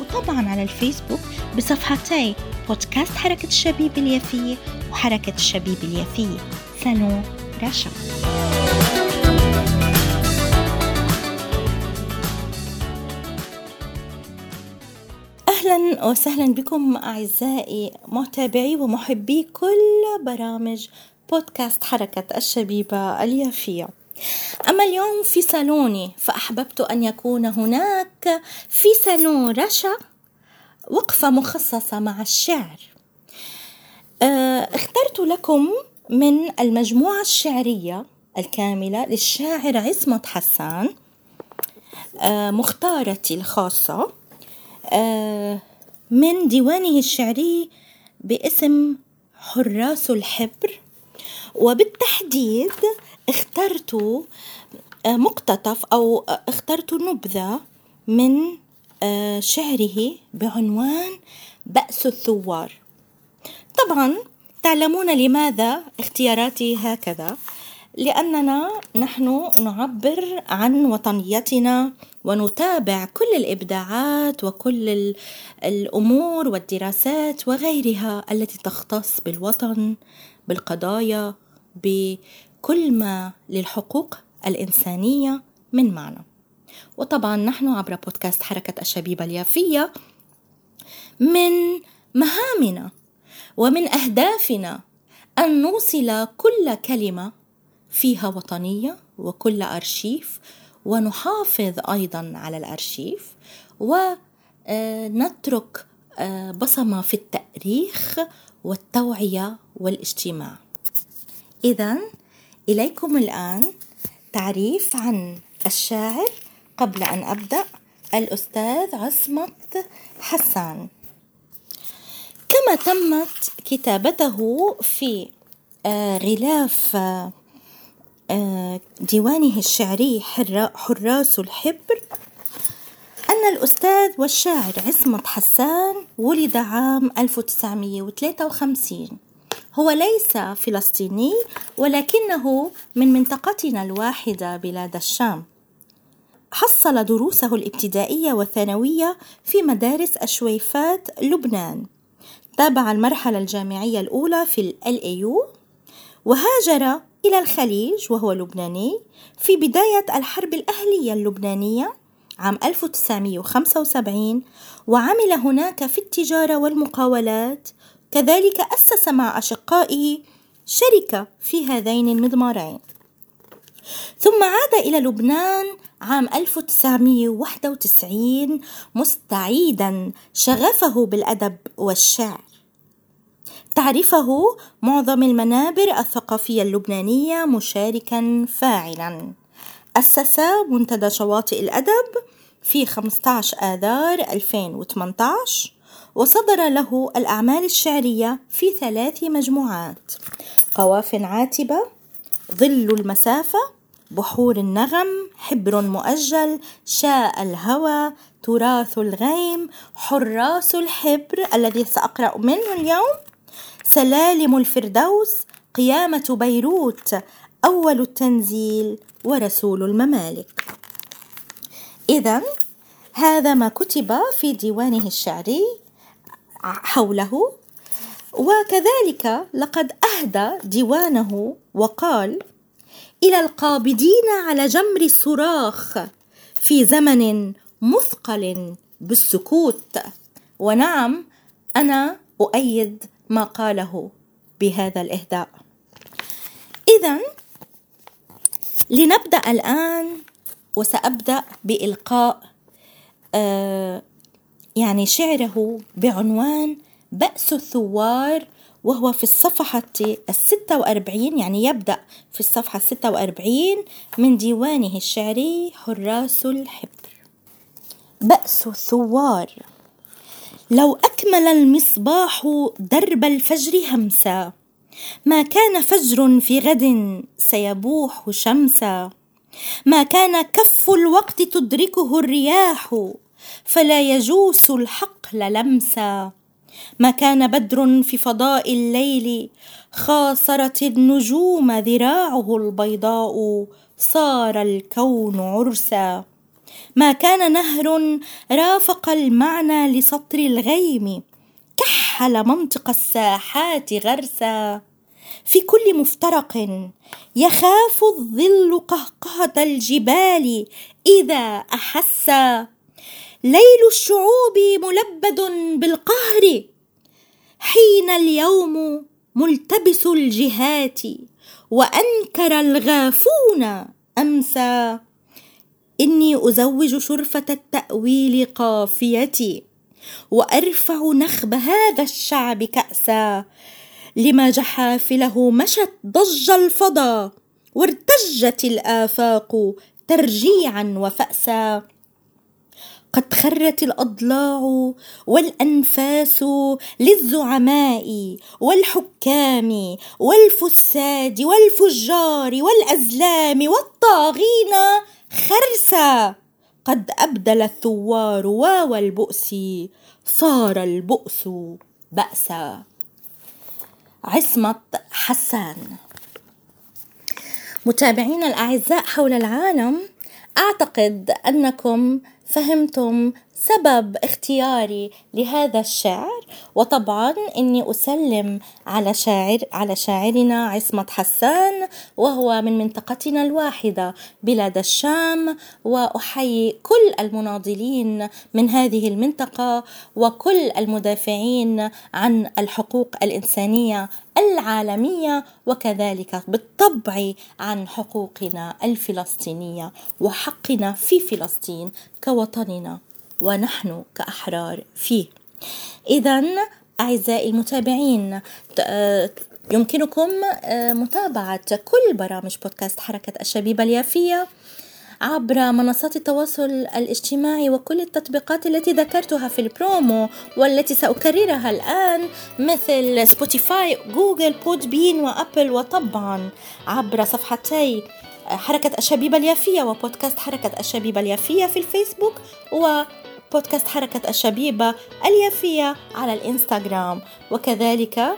وطبعا على الفيسبوك بصفحتي بودكاست حركة الشبيب اليافية وحركة الشبيب اليافية. سالون رشا. أهلا وسهلا بكم أعزائي متابعي ومحبي كل برامج بودكاست حركة الشبيبة اليافية. أما اليوم في صالوني فأحببت أن يكون هناك في صالون رشا وقفة مخصصة مع الشعر. آه، اخترت لكم من المجموعة الشعرية الكاملة للشاعر عصمت حسان آه، مختارتي الخاصة آه، من ديوانه الشعري باسم حراس الحبر. وبالتحديد اخترت مقتطف أو اخترت نبذة من آه، شعره بعنوان بأس الثوار. طبعا تعلمون لماذا اختياراتي هكذا. لأننا نحن نعبر عن وطنيتنا ونتابع كل الإبداعات وكل الأمور والدراسات وغيرها التي تختص بالوطن بالقضايا بكل ما للحقوق الإنسانية من معنى. وطبعا نحن عبر بودكاست حركة الشبيبة اليافية من مهامنا ومن أهدافنا أن نوصل كل كلمة فيها وطنية وكل أرشيف ونحافظ أيضا على الأرشيف ونترك آه، بصمة في التأريخ والتوعية والاجتماع. إذا إليكم الآن تعريف عن الشاعر قبل أن أبدأ الأستاذ عصمت حسان. كما تمت كتابته في آه، غلاف آه، ديوانه الشعري حراس الحبر أن الأستاذ والشاعر عصمت حسان ولد عام 1953 هو ليس فلسطيني ولكنه من منطقتنا الواحدة بلاد الشام. حصل دروسه الابتدائية والثانوية في مدارس أشويفات لبنان. تابع المرحلة الجامعية الأولى في ال AU وهاجر إلى الخليج وهو لبناني في بداية الحرب الأهلية اللبنانية عام 1975 وعمل هناك في التجارة والمقاولات كذلك أسس مع أشقائه شركة في هذين المضمارين. ثم عاد إلى لبنان عام 1991 مستعيدا شغفه بالأدب والشعر. تعرفه معظم المنابر الثقافية اللبنانية مشاركا فاعلا. أسس منتدى شواطئ الأدب في 15 آذار 2018 وصدر له الأعمال الشعرية في ثلاث مجموعات قواف عاتبة ظل المسافة بحور النغم حبر مؤجل شاء الهوى تراث الغيم حراس الحبر الذي سأقرأ منه اليوم سلالم الفردوس قيامة بيروت أول التنزيل ورسول الممالك. إذا هذا ما كتب في ديوانه الشعري حوله. وكذلك لقد أهدى ديوانه وقال إلى القابضين على جمر الصراخ في زمن مثقل بالسكوت. ونعم أنا أؤيد ما قاله بهذا الإهداء. إذا لنبدأ الآن وسأبدأ بإلقاء آه يعني شعره بعنوان بأس الثوار وهو في الصفحة الستة وأربعين يعني يبدأ في الصفحة الستة وأربعين من ديوانه الشعري حراس الحبر. بأس الثوار. لو أكمل المصباح درب الفجر همسا ما كان فجر في غد سيبوح شمسا. ما كان كف الوقت تدركه الرياح فلا يجوس الحقل لمسا. ما كان بدر في فضاء الليل خاصرت النجوم ذراعه البيضاء صار الكون عرسا. ما كان نهر رافق المعنى لسطر الغيم كحل منطق الساحات غرسا. في كل مفترق يخاف الظل قهقهة الجبال إذا أحس ليل الشعوب ملبد بالقهر. حين اليوم ملتبس الجهات وأنكر الغافون أمسى. إني أزوج شرفة التأويل قافيتي وأرفع نخب هذا الشعب كأسا. لما جحافله مشت ضج الفضا وارتجت الآفاق ترجيعا وفأسا. قد خرت الأضلاع والأنفاس للزعماء والحكام والفساد والفجار والأزلام والطاغين خرسا. قد أبدل الثوار واو البؤس صار البؤس بأسا. عصمت حسان. متابعينا الأعزاء حول العالم أعتقد أنكم فهمتم سبب اختياري لهذا الشعر وطبعا إني أسلم على شاعر على شاعرنا عصمت حسان وهو من منطقتنا الواحدة بلاد الشام وأحيي كل المناضلين من هذه المنطقة وكل المدافعين عن الحقوق الإنسانية العالمية وكذلك بالطبع عن حقوقنا الفلسطينية وحقنا في فلسطين كوطننا. ونحن كأحرار فيه. إذا أعزائي المتابعين يمكنكم آه، متابعة كل برامج بودكاست حركة الشبيبة اليافية عبر منصات التواصل الاجتماعي وكل التطبيقات التي ذكرتها في البرومو والتي سأكررها الآن مثل سبوتيفاي جوجل بودبين وأبل وطبعا عبر صفحتي حركة الشبيبة اليافية وبودكاست حركة الشبيبة اليافية في الفيسبوك وبودكاست حركة الشبيبة اليافية على الإنستغرام. وكذلك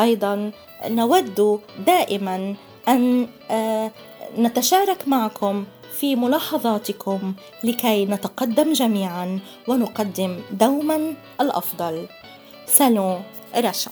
أيضا نود دائما أن آه، نتشارك معكم في ملاحظاتكم لكي نتقدم جميعا ونقدم دوما الأفضل. سالون رشا.